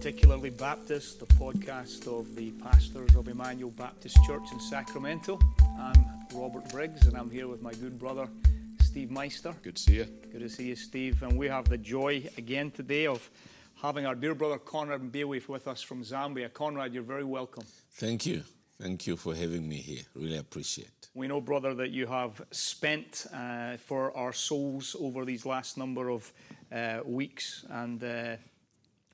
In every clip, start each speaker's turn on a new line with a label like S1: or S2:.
S1: Particularly Baptist, the podcast of the pastors of Emmanuel Baptist Church in Sacramento. I'm Robert Briggs, and I'm here with my good brother, Steve Meister.
S2: Good to see you.
S1: Good to see you, Steve. And we have the joy again today of having our dear brother Conrad Mbewe with us from Zambia. Conrad, you're very welcome.
S3: Thank you. Thank you for having me here. Really appreciate. It.
S1: We know, brother, that you have spent uh, for our souls over these last number of uh, weeks and uh,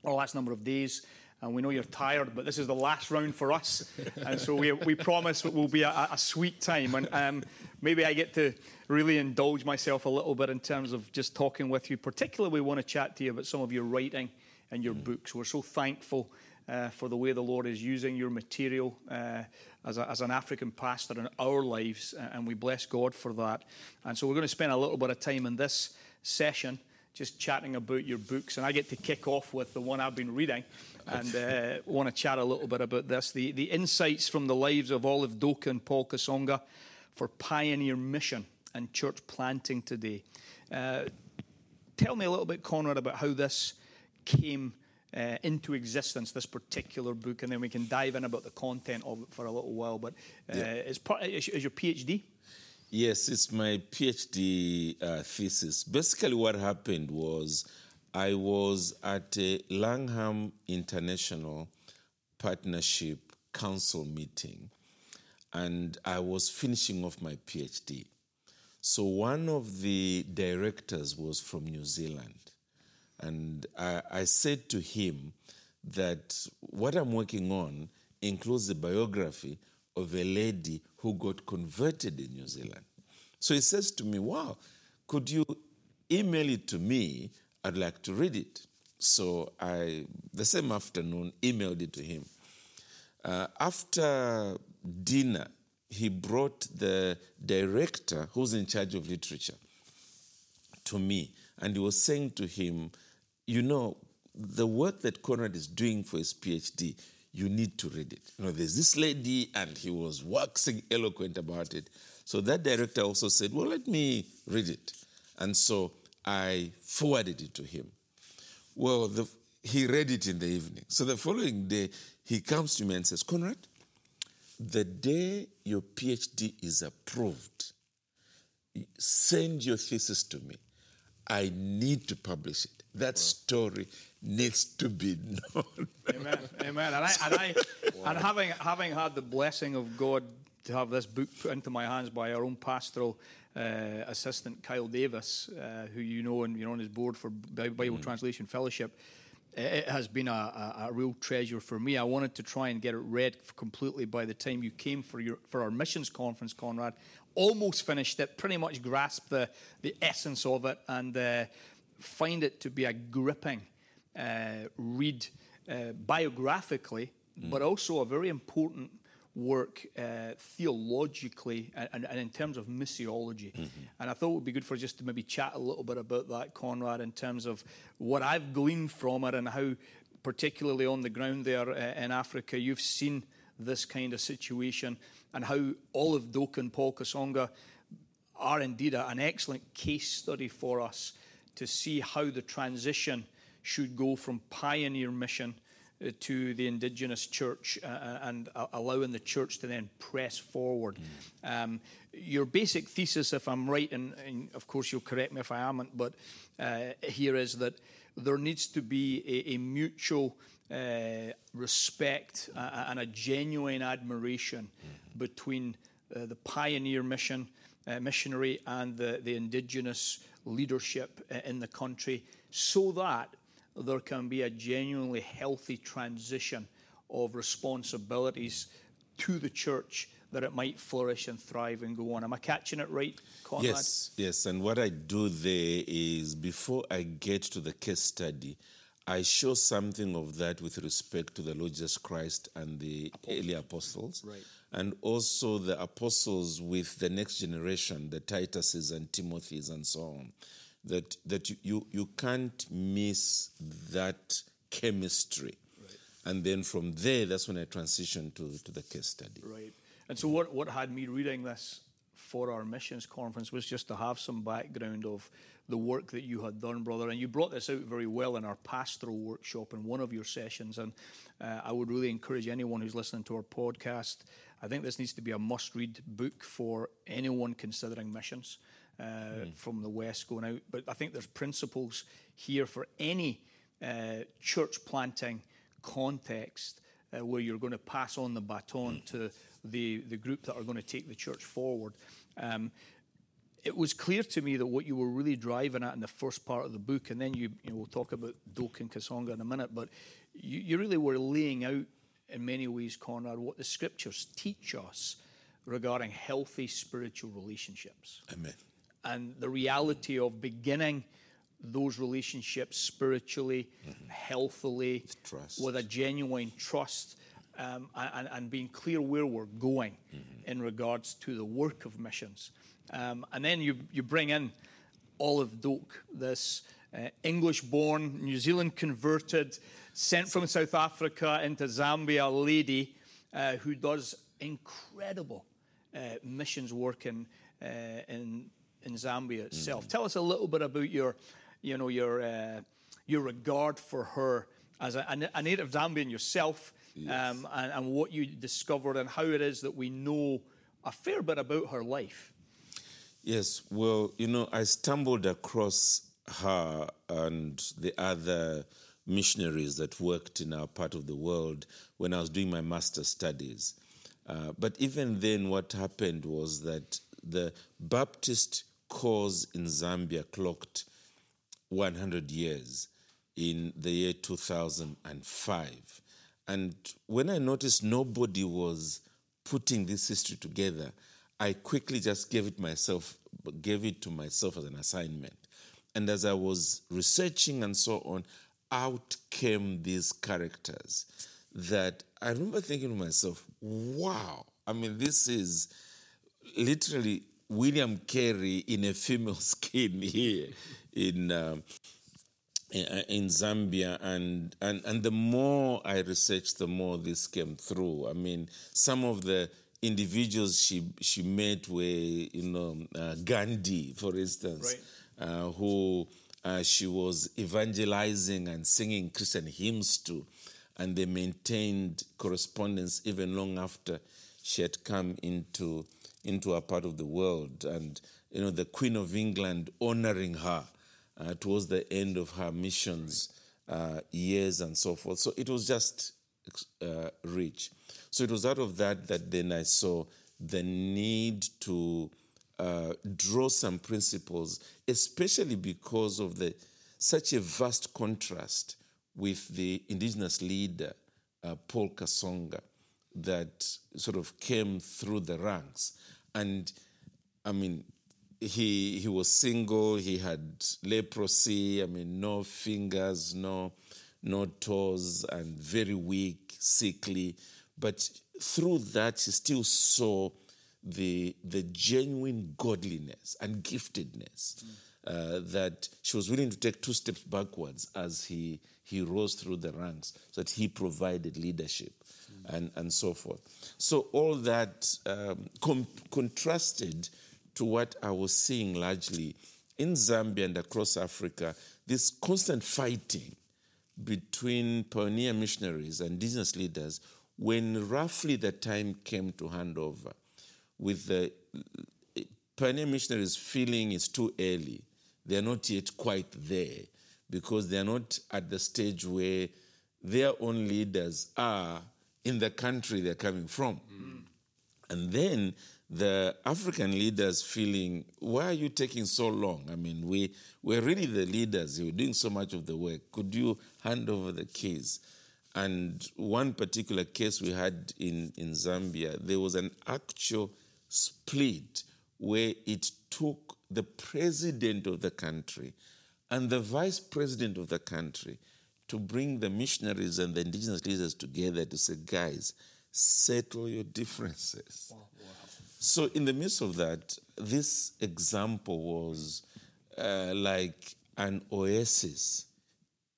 S1: or last number of days. And we know you're tired, but this is the last round for us. and so we, we promise it will be a, a sweet time. And um, maybe I get to really indulge myself a little bit in terms of just talking with you. Particularly, we want to chat to you about some of your writing and your mm. books. We're so thankful uh, for the way the Lord is using your material uh, as, a, as, an African pastor in our lives, and we bless God for that. And so we're going to spend a little bit of time in this session just chatting about your books, and I get to kick off with the one I've been reading, and uh, want to chat a little bit about this: the the insights from the lives of Olive Doke and Paul Kasonga for pioneer mission and church planting today. Uh, tell me a little bit, Conrad, about how this came uh, into existence, this particular book, and then we can dive in about the content of it for a little while. But uh, yeah. part, is your PhD?
S3: Yes, it's my PhD uh, thesis. Basically, what happened was I was at a Langham International Partnership Council meeting, and I was finishing off my PhD. So, one of the directors was from New Zealand. And I, I said to him that what I'm working on includes the biography of a lady who got converted in New Zealand. So he says to me, Wow, could you email it to me? I'd like to read it. So I, the same afternoon, emailed it to him. Uh, after dinner, he brought the director who's in charge of literature to me, and he was saying to him, you know, the work that Conrad is doing for his PhD, you need to read it. You know, there's this lady, and he was waxing eloquent about it. So that director also said, Well, let me read it. And so I forwarded it to him. Well, the, he read it in the evening. So the following day, he comes to me and says, Conrad, the day your PhD is approved, send your thesis to me. I need to publish it. That story needs to be known.
S1: Amen. Amen. And I, and, I, wow. and having having had the blessing of God to have this book put into my hands by our own pastoral uh, assistant Kyle Davis, uh, who you know and you're on his board for Bible mm. Translation Fellowship. It has been a, a, a, real treasure for me. I wanted to try and get it read completely by the time you came for your for our missions conference, Conrad almost finished it, pretty much grasped the, the essence of it, and uh, find it to be a gripping read uh, biographically, mm. but also a very important work uh, theologically and, and, in terms of missiology. Mm-hmm. And I thought it would be good for just to maybe chat a little bit about that, Conrad, in terms of what I've gleaned from it and how, particularly on the ground there uh, in Africa, you've seen this kind of situation and how Olive Doke and Paul Kasonga are indeed an excellent case study for us to see how the transition should go from pioneer mission uh, to the indigenous church uh, uh, and uh, allowing the church to then press forward. Mm. Um, your basic thesis, if I'm right, and, and, of course you'll correct me if I am but uh, here is that there needs to be a, a mutual uh, respect uh, and a genuine admiration between uh, the pioneer mission uh, missionary and the, the indigenous leadership in the country so that there can be a genuinely healthy transition of responsibilities to the church that it might flourish and thrive and go on. Am I catching it right, Conrad?
S3: Yes, yes. And what I do there is before I get to the case study, I show something of that with respect to the Lord Jesus Christ and the apostles. early apostles.
S1: Right.
S3: And also the apostles with the next generation, the Tituses and Timothys and so on. That, that you, you, can't miss that chemistry. Right. And then from there, that's when I transition to, to the case study.
S1: Right. And so, what, what had me reading this for our missions conference was just to have some background of the work that you had done, brother. And you brought this out very well in our pastoral workshop in one of your sessions. And uh, I would really encourage anyone who's listening to our podcast. I think this needs to be a must read book for anyone considering missions mm. from the West going out. But I think there's principles here for any uh, church planting context uh, where you're going to pass on the baton to the, the group that are going to take the church forward. Um, it was clear to me that what you were really driving at in the first part of the book, and then you, you know, we'll talk about Doke and Kasonga in a minute, but you, you really were laying out in many ways, Conrad, what the scriptures teach us regarding healthy spiritual relationships.
S3: Amen.
S1: And the reality of beginning those relationships spiritually, mm-hmm. healthily,
S3: with,
S1: with a genuine trust, um, and, and, being clear where we're going mm-hmm. in regards to the work of missions. Um, and then you, you bring in Olive Doke, this uh, English born, New Zealand converted, sent from South Africa into Zambia lady uh, who does incredible uh, missions work in, uh, in, in Zambia itself. Mm. Tell us a little bit about your, you know, your, uh, your regard for her as a, a native Zambian yourself yes. um, and, and what you discovered and how it is that we know a fair bit about her life.
S3: Yes, well, you know, I stumbled across her and the other missionaries that worked in our part of the world when I was doing my master's studies. Uh, but even then, what happened was that the Baptist cause in Zambia clocked 100 years in the year 2005. And when I noticed nobody was putting this history together, I quickly just gave it myself, gave it to myself as an assignment. And as I was researching and so on, out came these characters that I remember thinking to myself, wow, I mean, this is literally William Carey in a female skin here in. Um, in Zambia, and, and and the more I researched, the more this came through. I mean, some of the individuals she she met were, you know, uh, Gandhi, for instance, right. uh, who uh, she was evangelizing and singing Christian hymns to, and they maintained correspondence even long after she had come into into a part of the world. And you know, the Queen of England honoring her uh, towards the end of her missions uh, years and so forth. So it was just uh, rich. So it was out of that that then I saw the need to uh, draw some principles, especially because of the such a vast contrast with the indigenous leader uh, Paul Kasonga that sort of came through the ranks, and I mean he he was single. He had leprosy. I mean, no fingers, no no toes, and very weak, sickly. But through that, she still saw the the genuine godliness and giftedness. Mm. Uh, that she was willing to take two steps backwards as he he rose through the ranks, so that he provided leadership. And and so forth. So all that um, com- contrasted to what I was seeing largely in Zambia and across Africa this constant fighting between pioneer missionaries and indigenous leaders when roughly the time came to hand over, with the pioneer missionaries feeling it's too early. They're not yet quite there because they're not at the stage where their own leaders are in the country they're coming from. Mm. And then the African leaders feeling, why are you taking so long? I mean, we, we're really the leaders. You're doing so much of the work. Could you hand over the keys? And one particular case we had in, in Zambia, there was an actual split where it took the president of the country and the vice president of the country to bring the missionaries and the indigenous leaders together to say, guys, settle your differences. Wow. So, in the midst of that, this example was uh, like an oasis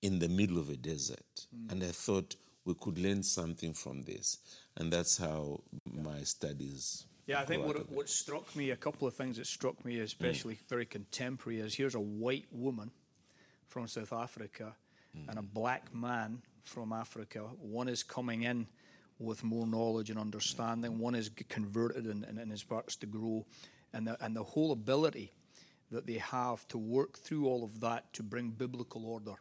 S3: in the middle of a desert. Mm. And I thought we could learn something from this. And that's how my studies
S1: Yeah, I think what, what struck me, a couple of things that struck me, especially very contemporary, is here's a white woman from South Africa and a black man from Africa. One is coming in with more knowledge and understanding, one is converted and, and, and starts to grow. And the, and the whole ability that they have to work through all of that to bring biblical order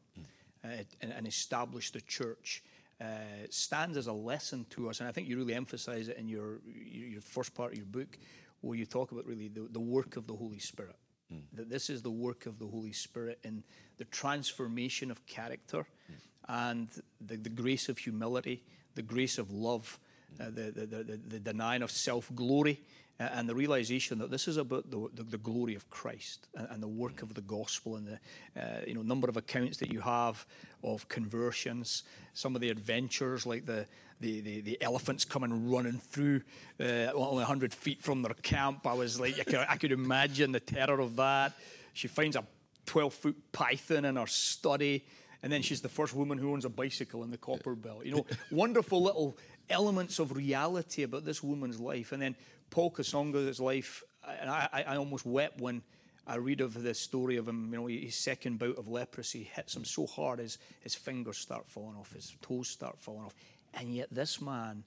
S1: uh, and, and establish the church uh, stands as a lesson to us. And I think you really emphasize it in your, your your first part of your book, where you talk about really the, the work of the Holy Spirit. Mm. That this is the work of the Holy Spirit in the transformation of character mm. and the, the grace of humility, the grace of love, the, the, the, the- the denying of self glory, uh, and the realization that this is about the, the, the glory of Christ and, and the work of the gospel and the uh, you know number of accounts that you have of conversions, some of the adventures like the the, the, the elephants coming running through uh, only 100 feet from their camp. I was like, I could, I could imagine the terror of that. She finds a 12 foot python in her study. And then she's the first woman who owns a bicycle in the Copper Belt. You know, wonderful little elements of reality about this woman's life. And then Paul Kasonga's life, and I, I, almost wept when I read of the story of him. You know, his second bout of leprosy hits him so hard his, his fingers start falling off, his toes start falling off. And yet this man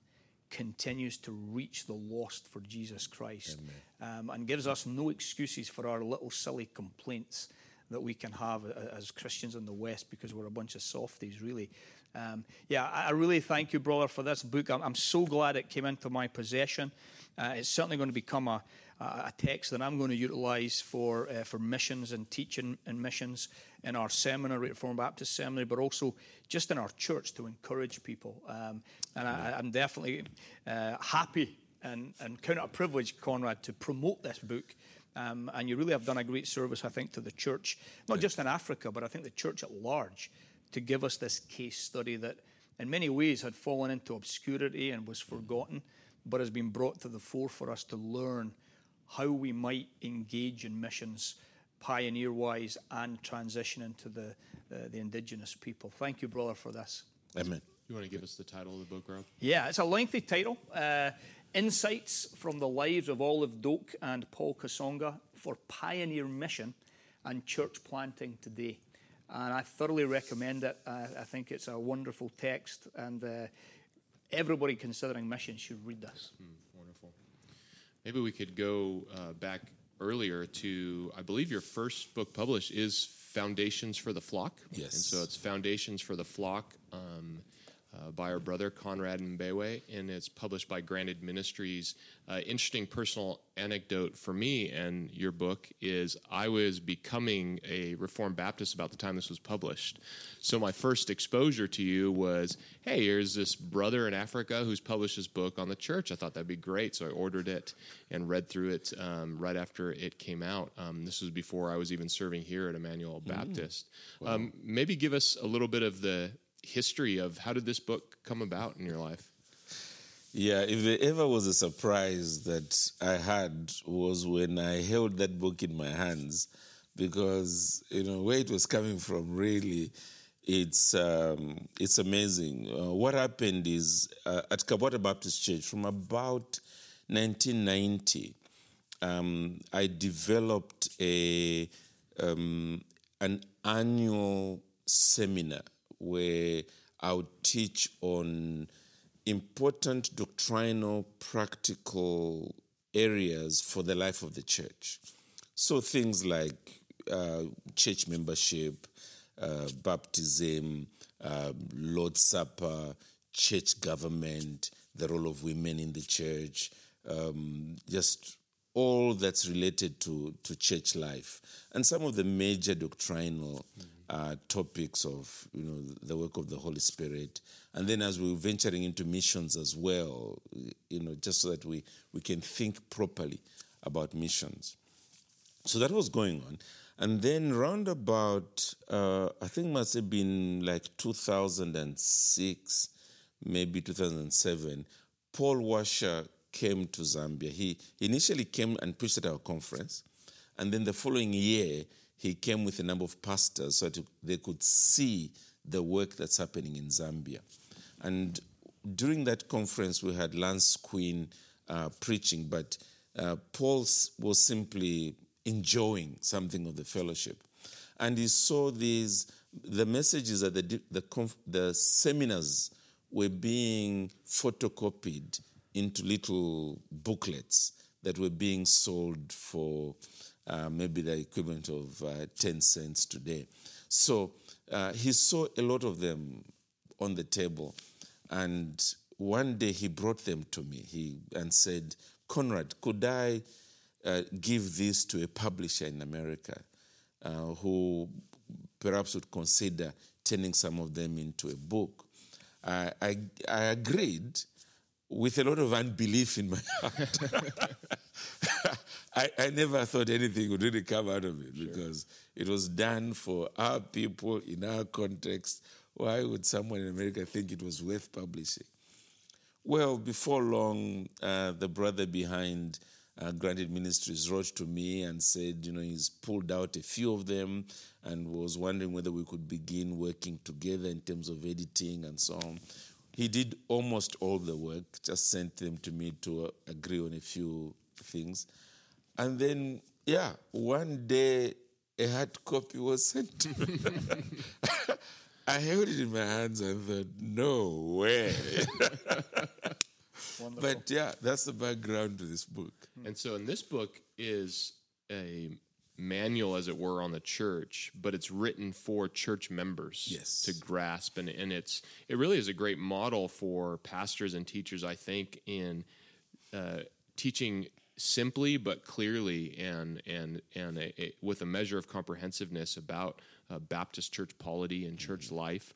S1: continues to reach the lost for Jesus Christ um, and gives us no excuses for our little silly complaints that we can have as Christians in the West because we're a bunch of softies, really. Um, yeah, I really thank you, brother, for this book. I'm, I'm so glad it came into my possession. Uh, it's certainly going to become a, a text that I'm going to utilize for uh, for missions and teaching and missions in our seminary, Reformed Baptist Seminary, but also just in our church to encourage people. Um, and I, I'm definitely uh, happy and, and count it a privilege, Conrad, to promote this book. Um, and you really have done a great service, I think, to the church, not just in Africa, but I think the church at large, to give us this case study that in many ways had fallen into obscurity and was forgotten, but has been brought to the fore for us to learn how we might engage in missions pioneer wise and transition into the, uh, the indigenous people. Thank you, brother, for this.
S3: Amen.
S2: You want to give us the title of the book, Rob?
S1: Yeah, it's a lengthy title. Uh, Insights from the lives of Olive Doke and Paul Kasonga for pioneer mission and church planting today. And I thoroughly recommend it. I, I think it's a wonderful text, and uh, everybody considering mission should read this.
S2: Wonderful. Maybe we could go uh, back earlier to, I believe your first book published is Foundations for the Flock.
S3: Yes.
S2: And so it's Foundations for the Flock um, uh, by our brother Conrad Mbewe, and it's published by Granted Ministries. Uh, interesting personal anecdote for me and your book is I was becoming a Reformed Baptist about the time this was published. So my first exposure to you was, hey, here's this brother in Africa who's published his book on the church. I thought that'd be great, so I ordered it and read through it um, right after it came out. Um, this was before I was even serving here at Emmanuel Baptist. Um, maybe give us a little bit of the history of how did this book come about in your life?
S3: Yeah, if there ever was a surprise that I had was when I held that book in my hands, because you know where it was coming from. Really, it's um, it's amazing. Uh, what happened is uh, at Kabwata Baptist Church from about 1990, um, I developed a um, an annual seminar where I would teach on important doctrinal, practical areas for the life of the church. So things like uh, church membership, uh, baptism, uh, Lord's Supper, church government, the role of women in the church, um, just all that's related to, to church life, and some of the major doctrinal uh, topics of you know the work of the Holy Spirit, and then as we we're venturing into missions as well, you know, just so that we we can think properly about missions. So that was going on. And then round about, uh, I think must have been like 2006, maybe 2007, Paul Washer came to Zambia. He initially came and preached at our conference. And then the following year, he came with a number of pastors so that they could see the work that's happening in Zambia. And during that conference, we had Lance Quinn uh, preaching, but uh, Paul was simply enjoying something of the fellowship. And he saw these, the messages at the, the, conf- the seminars were being photocopied into little booklets that were being sold for uh, maybe the equivalent of uh, 10 cents today. So uh, he saw a lot of them on the table. And one day he brought them to me he, and said, Conrad, could I uh, give this to a publisher in America uh, who perhaps would consider turning some of them into a book? I, I, I agreed with a lot of unbelief in my heart. I, I never thought anything would really come out of it because it was done for our people in our context. Why would someone in America think it was worth publishing? Well, before long, uh, the brother behind uh, Granted Ministries wrote to me and said, you know, he's pulled out a few of them and was wondering whether we could begin working together in terms of editing and so on. He did almost all the work, just sent them to me to uh, agree on a few things. And then, yeah, one day a hard copy was sent to me. I held it in my hands and thought, no way. but yeah, that's the background to this book.
S2: And so, in this book is a manual, as it were, on the church, but it's written for church members
S3: Yes.
S2: to grasp, and and it's it really is a great model for pastors and teachers, I think, in uh, teaching simply but clearly and and and a, a, with a measure of comprehensiveness about uh, Baptist church polity and church life.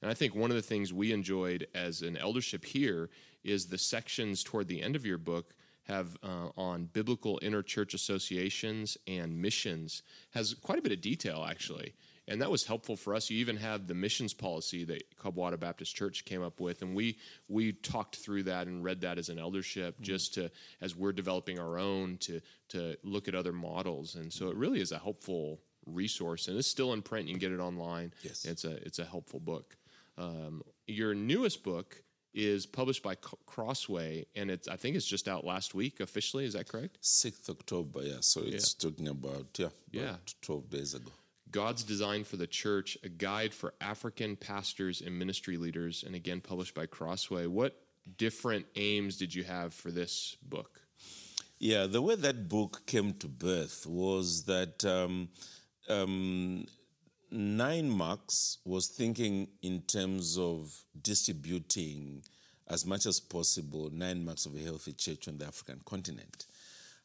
S2: And I think one of the things we enjoyed as an eldership here is the sections toward the end of your book have uh, on biblical interchurch associations and missions has quite a bit of detail actually and that was helpful for us you even have the missions policy that Kabwata Baptist Church came up with and we we talked through that and read that as an eldership just to as we're developing our own to to look at other models and so it really is a helpful resource and it's still in print you can get it online
S3: Yes.
S2: it's a it's a helpful book um, your newest book is published by Crossway, and it's I think it's just out last week officially. Is that correct?
S3: 6th October, yeah. So it's talking about, yeah,
S2: Yeah.
S3: 12 days ago.
S2: God's Design for the Church: A Guide for African Pastors and Ministry Leaders, and again published by Crossway. What different aims did you have for this book?
S3: Yeah, the way that book came to birth was that um, um, Nine Marks was thinking in terms of distributing as much as possible nine marks of a healthy church on the African continent.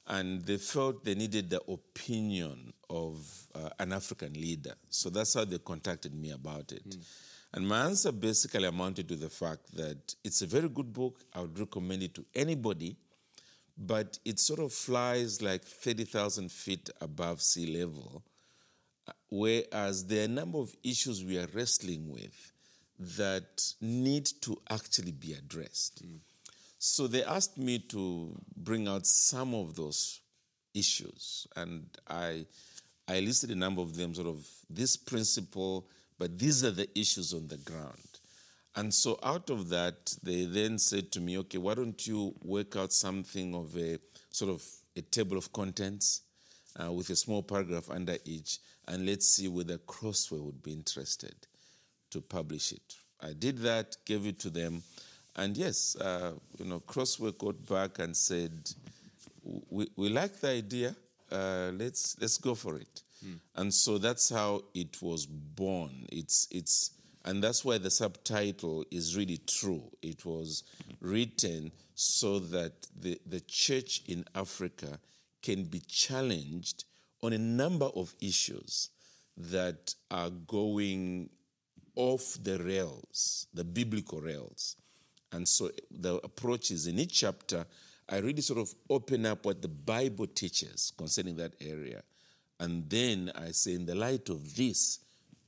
S3: And they felt they needed the opinion of uh, an African leader. So that's how they contacted me about it. And my answer basically amounted to the fact that it's a very good book. I would recommend it to anybody but it sort of flies like 30,000 feet above sea level. Uh, Whereas there are a number of issues we are wrestling with that need to actually be addressed. So they asked me to bring out some of those issues, and I, I listed a number of them, sort of this principle, but these are the issues on the ground. And so out of that, they then said to me, okay, why don't you work out something of a sort of a table of contents uh, with a small paragraph under each, and let's see whether Crossway would be interested to publish it. I did that, gave it to them, and yes, uh, you know, Crossway got back and said, we, we like the idea, uh, let's, let's go for it. And so that's how it was born. It's, it's, and that's why the subtitle is really true. It was written so that the, the church in Africa can be challenged on a number of issues that are going off the rails, the biblical rails. And so the approach is in each chapter, I really sort of open up what the Bible teaches concerning that area. And then I say, in the light of this,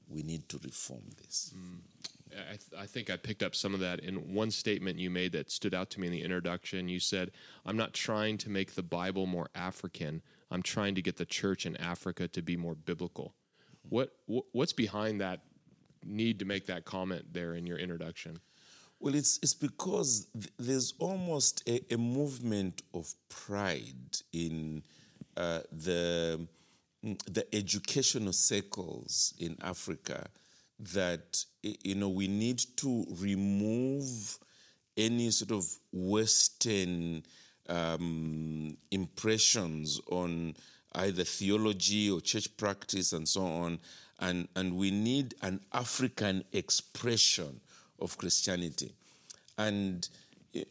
S3: we need to reform this. Mm.
S2: I, th- I think I picked up some of that in one statement you made that stood out to me in the introduction. You said, I'm not trying to make the Bible more African, I'm trying to get the church in Africa to be more biblical. What, wh- what's behind that need to make that comment there in your introduction?
S3: Well, it's, it's because th- there's almost a, a movement of pride in uh, the, mm, the educational circles in Africa that you know we need to remove any sort of Western um, impressions on either theology or church practice and so on, and, and we need an African expression of Christianity. And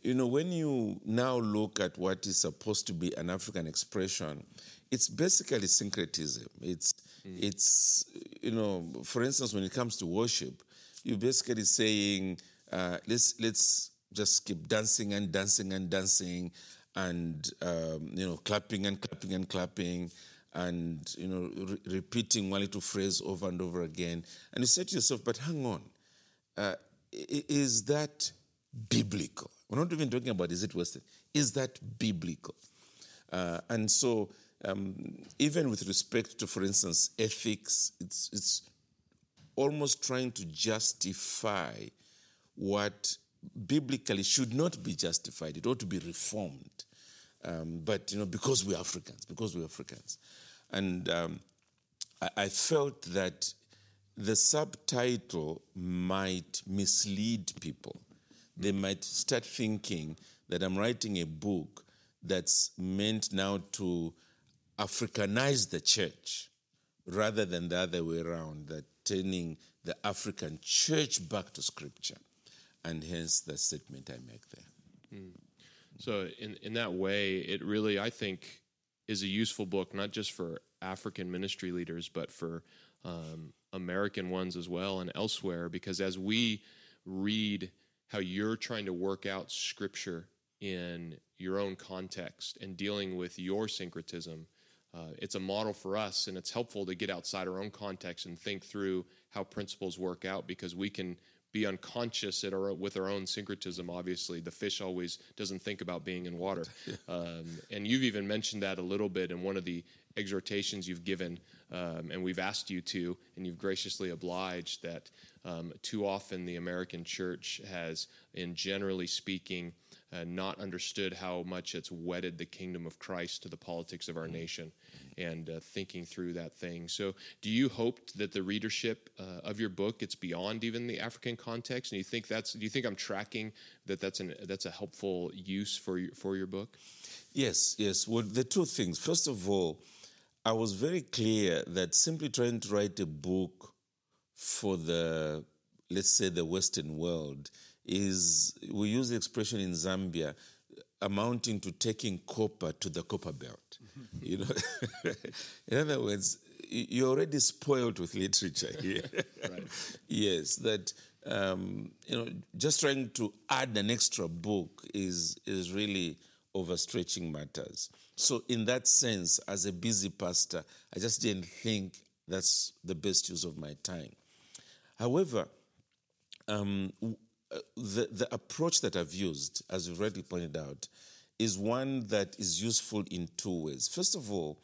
S3: you know, when you now look at what is supposed to be an African expression, it's basically syncretism. It's it's you know, for instance, when it comes to worship, you're basically saying, uh, let's let's just keep dancing and dancing and dancing, and um, you know, clapping and clapping and clapping, and you know, re- repeating one little phrase over and over again. And you say to yourself, but hang on, uh, is that biblical? We're not even talking about is it Western. Is that biblical? Uh, and so, um, even with respect to, for instance, ethics, it's, it's almost trying to justify what biblically should not be justified. It ought to be reformed. Um, but, you know, because we're Africans, because we're Africans. And um, I, I felt that the subtitle might mislead people. They might start thinking that I'm writing a book that's meant now to Africanize the church rather than the other way around, that turning the African church back to scripture. And hence the statement I make there.
S2: So in in that way, it really I think is a useful book, not just for African ministry leaders, but for um, American ones as well and elsewhere. Because as we read how you're trying to work out Scripture in your own context and dealing with your syncretism, uh, it's a model for us, and it's helpful to get outside our own context and think through how principles work out because we can be unconscious at our, with our own syncretism. Obviously, the fish always doesn't think about being in water, um, and you've even mentioned that a little bit in one of the exhortations you've given, um, and we've asked you to, and you've graciously obliged that um, too often the American church has, in generally speaking, uh, not understood how much it's wedded the kingdom of Christ to the politics of our nation and uh, thinking through that thing. So, do you hope that the readership uh, of your book gets beyond even the African context? And you think that's do you think I'm tracking that that's an that's a helpful use for your, for your book?
S3: Yes, yes. Well, the two things. First of all, I was very clear that simply trying to write a book for the, let's say, the Western world is, we use the expression in Zambia, amounting to taking copper to the copper belt. you know, in other words, you're already spoiled with literature here. Yes, that um, you know, just trying to add an extra book is is really overstretching matters. So, in that sense, as a busy pastor, I just didn't think that's the best use of my time. However, um, uh, the, the approach that I've used, as you've rightly pointed out, is one that is useful in two ways. First of all,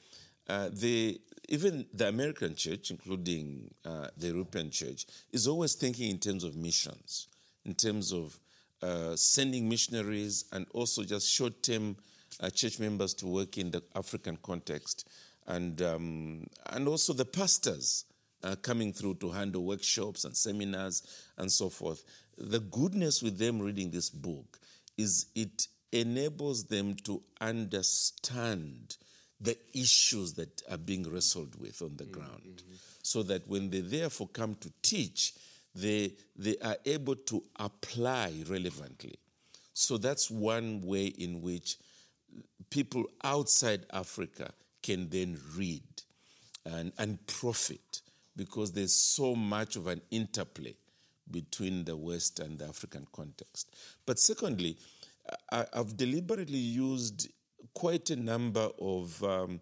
S3: uh, the, even the American church, including uh, the European church, is always thinking in terms of missions, in terms of uh, sending missionaries and also just short term uh, church members to work in the African context. And, um, and also the pastors uh, coming through to handle workshops and seminars and so forth. The goodness with them reading this book is it enables them to understand the issues that are being wrestled with on the ground so that when they therefore come to teach they they are able to apply relevantly so that's one way in which people outside africa can then read and, and profit because there's so much of an interplay between the West and the African context. But secondly, I, I've deliberately used quite a number of um,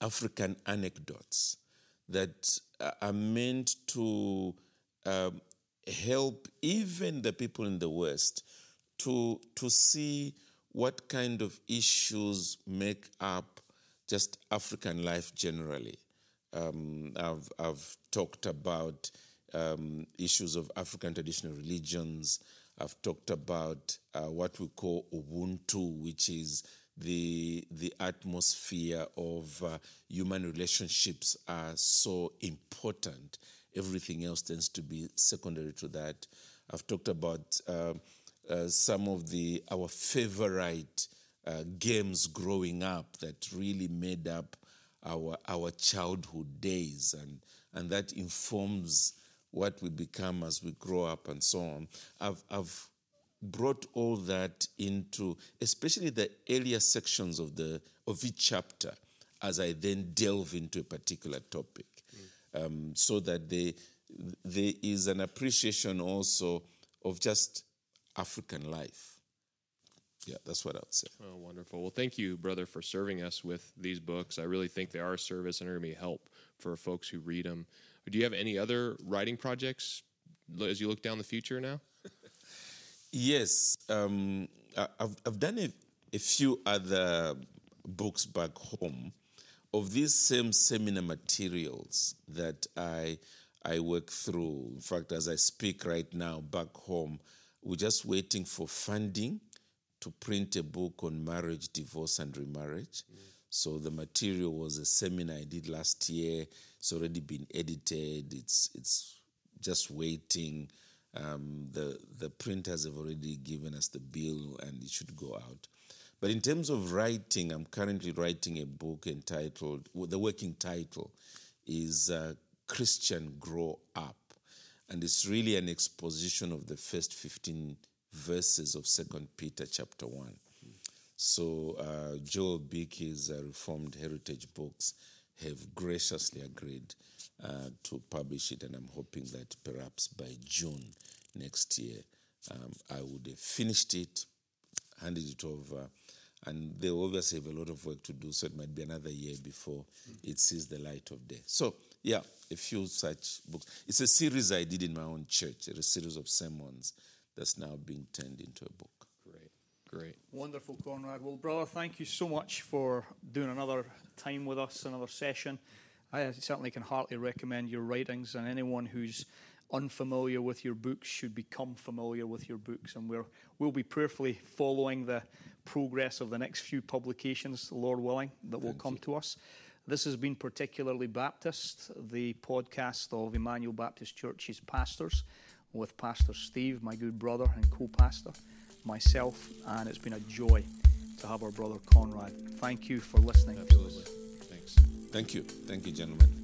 S3: African anecdotes that are meant to um, help even the people in the West to, to see what kind of issues make up just African life generally. Um, I've, I've talked about um, issues of African traditional religions. I've talked about uh, what we call Ubuntu, which is the the atmosphere of uh, human relationships are so important. Everything else tends to be secondary to that. I've talked about uh, uh, some of the our favorite uh, games growing up that really made up our our childhood days, and and that informs what we become as we grow up and so on. I've I've brought all that into especially the earlier sections of the of each chapter as I then delve into a particular topic, mm. um, so that they, there is an appreciation also of just African life. Yeah, that's what I would say.
S2: Oh, wonderful. Well, thank you, brother, for serving us with these books. I really think they are a service and are going to be help for folks who read them. Do you have any other writing projects as you look down the future now?
S3: yes, um, I've, I've done a, a few other books back home of these same seminar materials that I I work through. In fact, as I speak right now back home, we're just waiting for funding to print a book on marriage, divorce, and remarriage. Mm. So the material was a seminar I did last year. It's already been edited. It's it's just waiting. Um, the the printers have already given us the bill, and it should go out. But in terms of writing, I'm currently writing a book entitled, the working title is uh, Christian Grow Up. And it's really an exposition of the first 15 verses of Second Peter chapter 1. So uh, Joel Beeke's uh, Reformed Heritage Books have graciously agreed uh, to publish it, and I'm hoping that perhaps by June next year um, I would have finished it, handed it over, and they obviously have a lot of work to do, so it might be another year before it sees the light of day. So, yeah, a few such books. It's a series I did in my own church, a series of sermons that's now being turned into a book.
S2: Great, great.
S1: Wonderful, Conrad. Well, brother, thank you so much for doing another time with us, another session. I certainly can heartily recommend your writings, and anyone who's unfamiliar with your books should become familiar with your books. And we're, we'll be prayerfully following the progress of the next few publications, Lord willing, that will come you. to us. This has been particularly Baptist, the podcast of Emmanuel Baptist Church's pastors, with Pastor Steve, my good brother and co pastor, myself, and it's been a joy to have our brother Conrad. Thank you for listening
S2: Absolutely.
S1: to us.
S2: Thanks.
S3: Thank you. Thank you, gentlemen.